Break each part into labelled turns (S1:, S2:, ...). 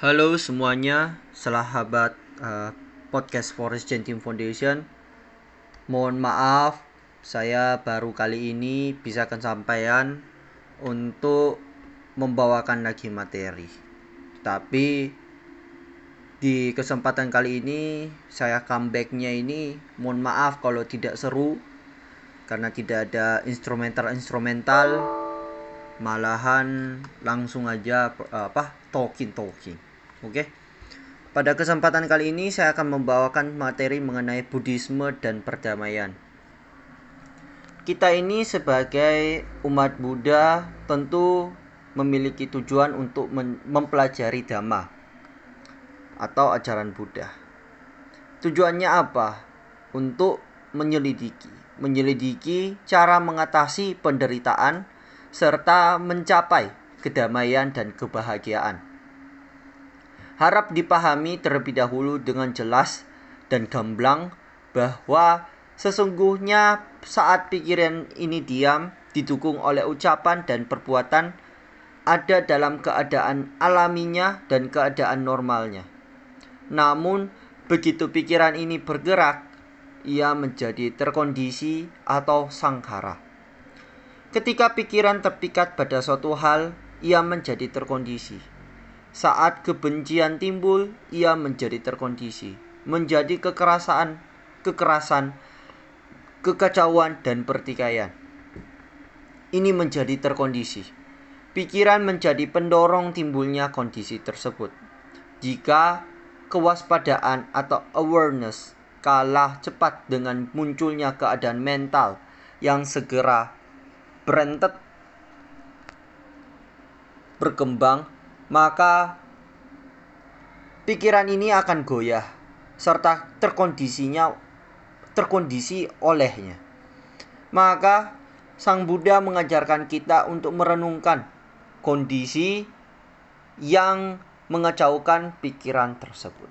S1: Halo semuanya, sahabat uh, podcast Forest Gentim Foundation. Mohon maaf, saya baru kali ini bisa kesampaian untuk membawakan lagi materi. Tapi di kesempatan kali ini saya comebacknya ini mohon maaf kalau tidak seru karena tidak ada instrumental-instrumental malahan langsung aja apa talking talking Oke. Pada kesempatan kali ini saya akan membawakan materi mengenai Buddhisme dan perdamaian. Kita ini sebagai umat Buddha tentu memiliki tujuan untuk mempelajari Dhamma atau ajaran Buddha. Tujuannya apa? Untuk menyelidiki, menyelidiki cara mengatasi penderitaan serta mencapai kedamaian dan kebahagiaan harap dipahami terlebih dahulu dengan jelas dan gamblang bahwa sesungguhnya saat pikiran ini diam didukung oleh ucapan dan perbuatan ada dalam keadaan alaminya dan keadaan normalnya. Namun begitu pikiran ini bergerak, ia menjadi terkondisi atau sangkara. Ketika pikiran terpikat pada suatu hal, ia menjadi terkondisi. Saat kebencian timbul, ia menjadi terkondisi, menjadi kekerasan, kekerasan, kekacauan dan pertikaian. Ini menjadi terkondisi. Pikiran menjadi pendorong timbulnya kondisi tersebut. Jika kewaspadaan atau awareness kalah cepat dengan munculnya keadaan mental yang segera berentet berkembang maka pikiran ini akan goyah serta terkondisinya terkondisi olehnya. Maka Sang Buddha mengajarkan kita untuk merenungkan kondisi yang mengacaukan pikiran tersebut.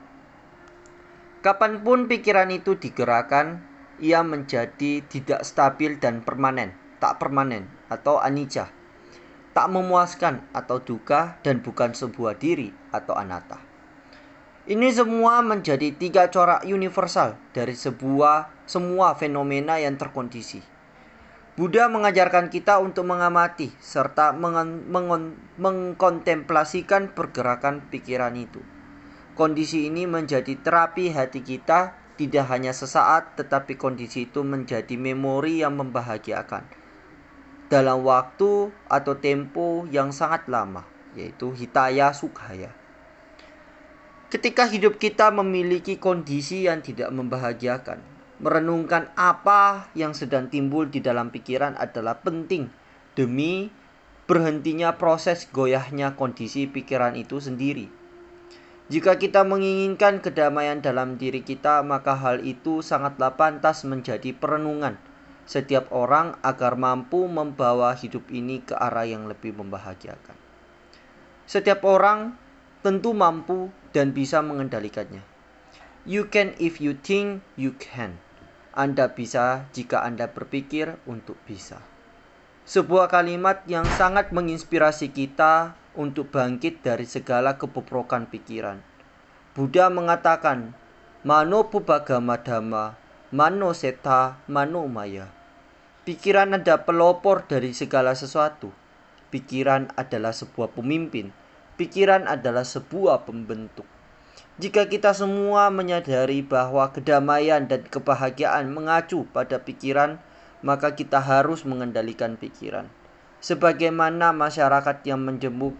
S1: Kapan pun pikiran itu digerakkan, ia menjadi tidak stabil dan permanen, tak permanen atau anicca tak memuaskan atau duka dan bukan sebuah diri atau anata. Ini semua menjadi tiga corak universal dari sebuah semua fenomena yang terkondisi. Buddha mengajarkan kita untuk mengamati serta mengkontemplasikan pergerakan pikiran itu. Kondisi ini menjadi terapi hati kita tidak hanya sesaat tetapi kondisi itu menjadi memori yang membahagiakan dalam waktu atau tempo yang sangat lama, yaitu hitaya sukhaya. Ketika hidup kita memiliki kondisi yang tidak membahagiakan, merenungkan apa yang sedang timbul di dalam pikiran adalah penting demi berhentinya proses goyahnya kondisi pikiran itu sendiri. Jika kita menginginkan kedamaian dalam diri kita, maka hal itu sangatlah pantas menjadi perenungan setiap orang agar mampu membawa hidup ini ke arah yang lebih membahagiakan. Setiap orang tentu mampu dan bisa mengendalikannya. You can if you think you can. Anda bisa jika Anda berpikir untuk bisa. Sebuah kalimat yang sangat menginspirasi kita untuk bangkit dari segala kebobrokan pikiran. Buddha mengatakan, Mano pubagama dhamma, mano seta, mano maya. Pikiran ada pelopor dari segala sesuatu. Pikiran adalah sebuah pemimpin. Pikiran adalah sebuah pembentuk. Jika kita semua menyadari bahwa kedamaian dan kebahagiaan mengacu pada pikiran, maka kita harus mengendalikan pikiran. Sebagaimana masyarakat yang menjemuk,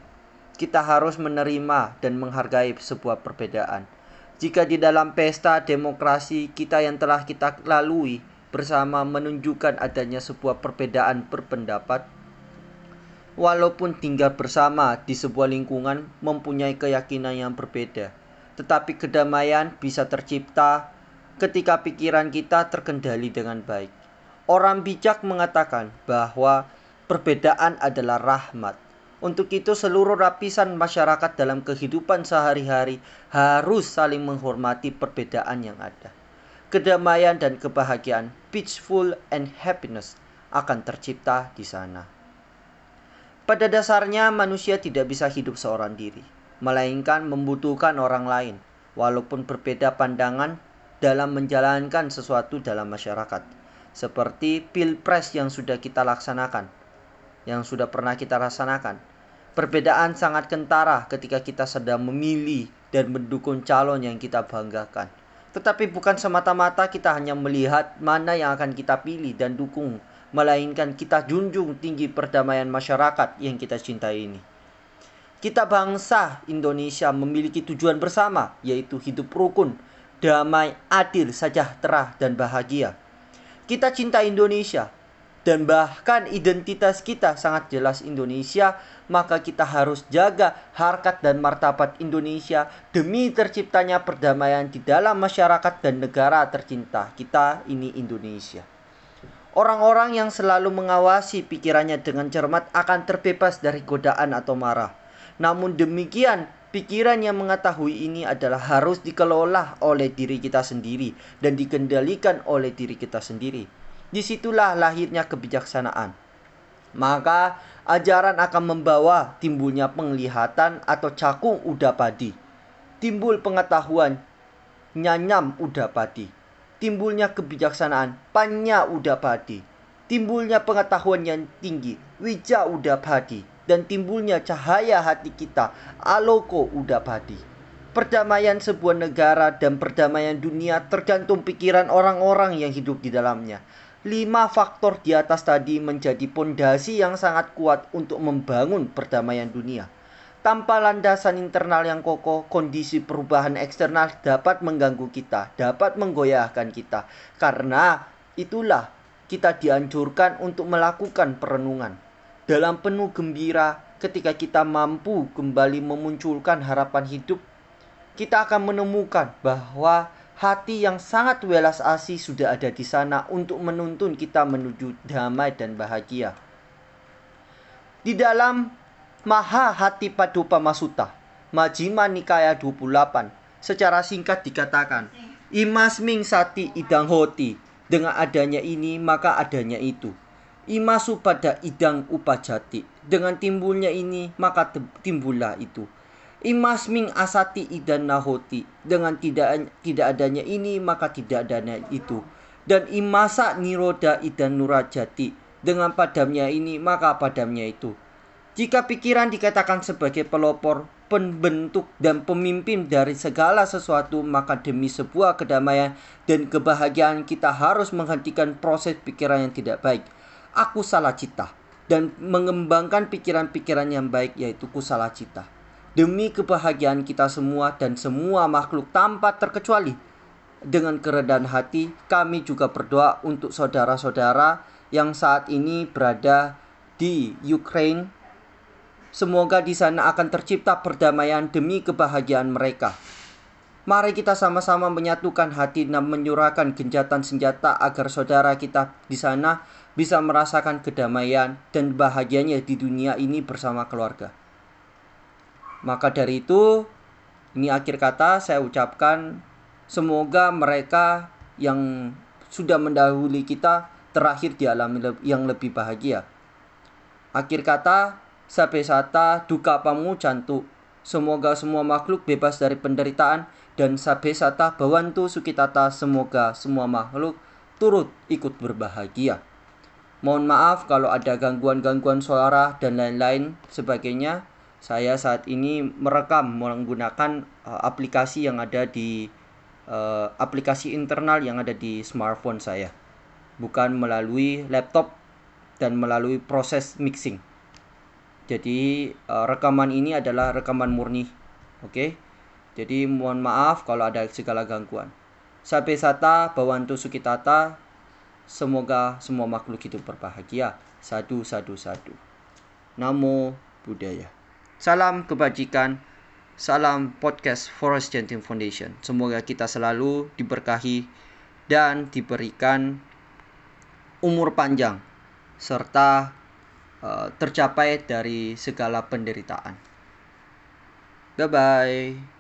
S1: kita harus menerima dan menghargai sebuah perbedaan. Jika di dalam pesta demokrasi kita yang telah kita lalui bersama menunjukkan adanya sebuah perbedaan berpendapat. Walaupun tinggal bersama di sebuah lingkungan mempunyai keyakinan yang berbeda tetapi kedamaian bisa tercipta ketika pikiran kita terkendali dengan baik. Orang bijak mengatakan bahwa perbedaan adalah rahmat. Untuk itu seluruh lapisan masyarakat dalam kehidupan sehari-hari harus saling menghormati perbedaan yang ada kedamaian dan kebahagiaan, peaceful and happiness akan tercipta di sana. Pada dasarnya manusia tidak bisa hidup seorang diri. melainkan membutuhkan orang lain, walaupun berbeda pandangan dalam menjalankan sesuatu dalam masyarakat. Seperti pilpres yang sudah kita laksanakan, yang sudah pernah kita laksanakan. Perbedaan sangat kentara ketika kita sedang memilih dan mendukung calon yang kita banggakan. Tetapi bukan semata-mata kita hanya melihat mana yang akan kita pilih dan dukung, melainkan kita junjung tinggi perdamaian masyarakat yang kita cintai ini. Kita bangsa Indonesia memiliki tujuan bersama, yaitu hidup rukun, damai, adil, sejahtera, dan bahagia. Kita cinta Indonesia, dan bahkan identitas kita sangat jelas Indonesia, maka kita harus jaga harkat dan martabat Indonesia demi terciptanya perdamaian di dalam masyarakat dan negara tercinta kita ini Indonesia. Orang-orang yang selalu mengawasi pikirannya dengan cermat akan terbebas dari godaan atau marah. Namun demikian, pikiran yang mengetahui ini adalah harus dikelola oleh diri kita sendiri dan dikendalikan oleh diri kita sendiri. Di situlah lahirnya kebijaksanaan. Maka ajaran akan membawa timbulnya penglihatan atau cakung udapadi. Timbul pengetahuan nyanyam udapadi. Timbulnya kebijaksanaan panya udapadi. Timbulnya pengetahuan yang tinggi wija udapadi. Dan timbulnya cahaya hati kita aloko udapadi. Perdamaian sebuah negara dan perdamaian dunia tergantung pikiran orang-orang yang hidup di dalamnya lima faktor di atas tadi menjadi pondasi yang sangat kuat untuk membangun perdamaian dunia. Tanpa landasan internal yang kokoh, kondisi perubahan eksternal dapat mengganggu kita, dapat menggoyahkan kita. Karena itulah kita dianjurkan untuk melakukan perenungan. Dalam penuh gembira, ketika kita mampu kembali memunculkan harapan hidup, kita akan menemukan bahwa hati yang sangat welas asih sudah ada di sana untuk menuntun kita menuju damai dan bahagia. Di dalam Maha Hati Padupa Masuta, Majima Nikaya 28, secara singkat dikatakan, Imasming Sati Idang Hoti, dengan adanya ini maka adanya itu. Imasu pada idang upajati, dengan timbulnya ini maka timbullah itu Imasming asati idan nahoti. Dengan tidak tidak adanya ini maka tidak adanya itu. Dan imasa niroda idan nurajati. Dengan padamnya ini maka padamnya itu. Jika pikiran dikatakan sebagai pelopor, pembentuk dan pemimpin dari segala sesuatu, maka demi sebuah kedamaian dan kebahagiaan kita harus menghentikan proses pikiran yang tidak baik. Aku salah cita dan mengembangkan pikiran-pikiran yang baik yaitu kusala cita demi kebahagiaan kita semua dan semua makhluk tanpa terkecuali. Dengan keredaan hati, kami juga berdoa untuk saudara-saudara yang saat ini berada di Ukraine. Semoga di sana akan tercipta perdamaian demi kebahagiaan mereka. Mari kita sama-sama menyatukan hati dan menyurahkan genjatan senjata agar saudara kita di sana bisa merasakan kedamaian dan bahagianya di dunia ini bersama keluarga. Maka dari itu, ini akhir kata saya ucapkan semoga mereka yang sudah mendahului kita terakhir di alam yang lebih bahagia. Akhir kata, sampai sata duka pamu cantu. Semoga semua makhluk bebas dari penderitaan dan sampai sata bawantu sukitata semoga semua makhluk turut ikut berbahagia. Mohon maaf kalau ada gangguan-gangguan suara dan lain-lain sebagainya saya saat ini merekam menggunakan uh, aplikasi yang ada di uh, aplikasi internal yang ada di smartphone saya. Bukan melalui laptop dan melalui proses mixing. Jadi uh, rekaman ini adalah rekaman murni oke? Okay? jadi mohon maaf kalau ada segala gangguan. Sampai sata bawantu sukitata semoga semua makhluk hidup berbahagia. Sadu sadu sadu. Namo buddhaya Salam kebajikan, salam podcast Forest Genting Foundation. Semoga kita selalu diberkahi dan diberikan umur panjang serta uh, tercapai dari segala penderitaan. Bye bye.